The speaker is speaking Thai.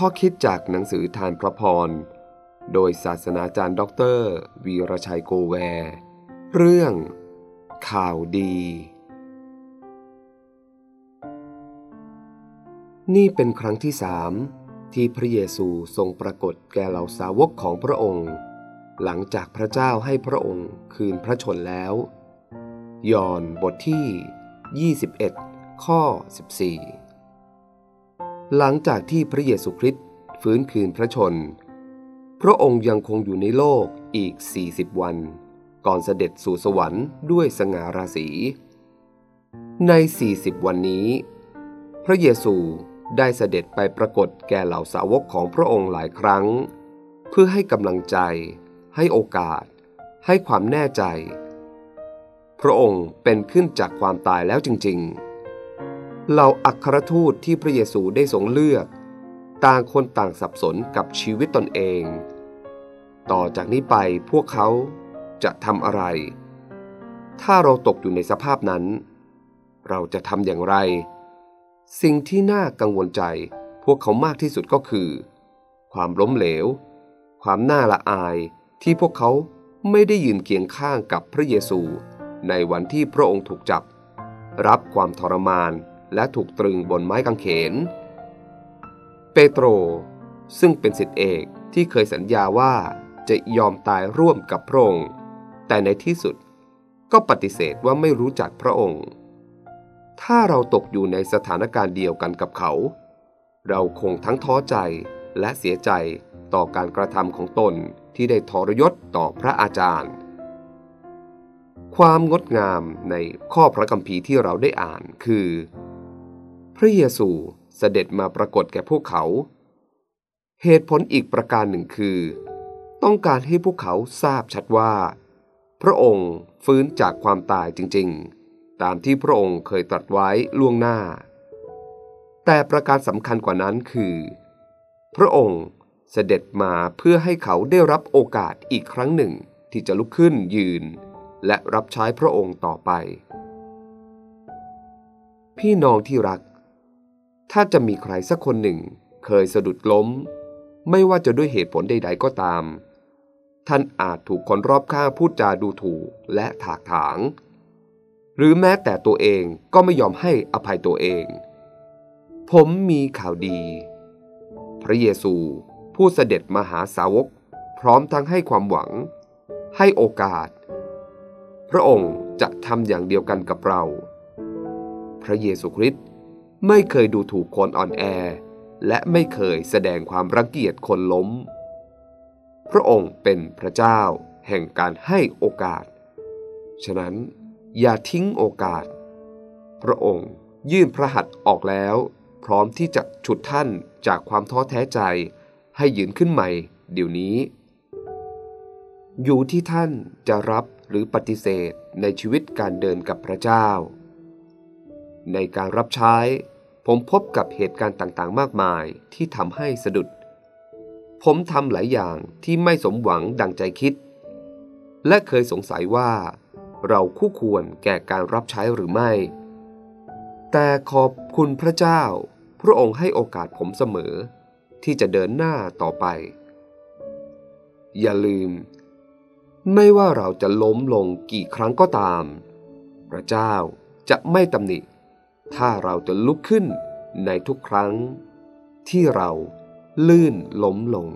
ข้อคิดจากหนังสือทานพระพร โดยศาสนาจารย์ด็อกเตอร์วีรชัยโกแวร์เรื่อง ข่าวดี นี่เป็นครั้งที่สามที่พระเยซูทรงปรากฏแก่เหล่าสาวกของพระองค์ หลังจากพระเจ้าให้พระองค์คืนพระชนม์แล้ว ยอห์นบทที่ 21 ข้อ 14 หลังจากที่พระเยซูคริสต์ฟื้นคืนพระชน พระองค์ยังคงอยู่ในโลกอีก 40 วัน ก่อนเสด็จสู่สวรรค์ด้วยสง่าราศี ใน 40 วันนี้ พระเยซูได้เสด็จไปปรากฏแก่เหล่าสาวกของพระองค์หลายครั้ง เพื่อให้กำลังใจ ให้โอกาส ให้ความแน่ใจ พระองค์เป็นขึ้นจากความตายแล้วจริง ๆ เหล่าอัครทูตที่พระเยซูได้ทรงเลือก ต่างคนต่างสับสนกับชีวิตตนเอง ต่อจากนี้ไปพวกเขาจะทำอะไร ถ้าเราตกอยู่ในสภาพนั้น เราจะทำอย่างไร สิ่งที่น่ากังวลใจพวกเขามากที่สุดก็คือ ความล้มเหลว ความน่าละอายที่พวกเขาไม่ได้ยืนเคียงข้างกับพระเยซู ในวันที่พระองค์ถูกจับ รับความทรมาน และถูกตรึงบนไม้กางเขน เปโตร ซึ่งเป็นสิทธิเอกที่เคยสัญญาว่าจะยอมตายร่วมกับพระองค์ แต่ในที่สุดก็ปฏิเสธว่าไม่รู้จักพระองค์ ถ้าเราตกอยู่ในสถานการณ์เดียวกันกับเขา เราคงทั้งท้อใจและเสียใจต่อการกระทำของตนที่ได้ทรยศต่อพระอาจารย์ ความงดงามในข้อพระคัมภีร์ที่เราได้อ่านคือ พระเยซูเสด็จมาปรากฏแก่พวกเขา เหตุผลอีกประการหนึ่งคือ ต้องการให้พวกเขาทราบชัดว่า พระองค์ฟื้นจากความตายจริงๆ ตามที่พระองค์เคยตรัสไว้ล่วงหน้า แต่ประการสำคัญกว่านั้นคือ พระองค์เสด็จมาเพื่อให้เขาได้รับโอกาสอีกครั้งหนึ่งที่จะลุกขึ้นยืน และรับใช้พระองค์ต่อไป พี่น้องที่รัก ถ้าจะมีใครสักคนหนึ่ง เคยสะดุดล้ม ไม่ว่าจะด้วยเหตุผลใด ๆ ก็ตาม ท่านอาจถูกคนรอบข้างพูดจาดูถูกและถากถาง หรือแม้แต่ตัวเองก็ไม่ยอมให้อภัยตัวเอง ผมมีข่าวดี พระเยซูผู้เสด็จมาหาสาวก พร้อมทั้งให้ความหวัง ให้โอกาส พระองค์จะทำอย่างเดียวกันกับเรา พระเยซูคริสต์ ไม่เคยดูถูกคนอ่อนแอ และไม่เคยแสดงความรังเกียจคนล้ม พระองค์เป็นพระเจ้าแห่งการให้โอกาส ฉะนั้นอย่าทิ้งโอกาส พระองค์ยื่นพระหัตถ์ออกแล้ว พร้อมที่จะฉุดท่านจากความท้อแท้ใจ ให้ยืนขึ้นใหม่เดี๋ยวนี้ อยู่ที่ท่านจะรับหรือปฏิเสธในชีวิตการเดินกับพระเจ้า ในการรับใช้ ผมพบกับเหตุการณ์ต่างๆ มากมายที่ทำให้สะดุด ผมทำหลายอย่างที่ไม่สมหวังดังใจคิด และเคยสงสัยว่า เราคู่ควรแก่การรับใช้หรือไม่ แต่ขอบคุณพระเจ้า พระองค์ให้โอกาสผมเสมอ ที่จะเดินหน้าต่อไป อย่าลืม ไม่ว่าเราจะล้มลงกี่ครั้งก็ตาม พระเจ้าจะไม่ตำหนิ ถ้าเราจะลุกขึ้นในทุกครั้งที่เราลื่นล้มลง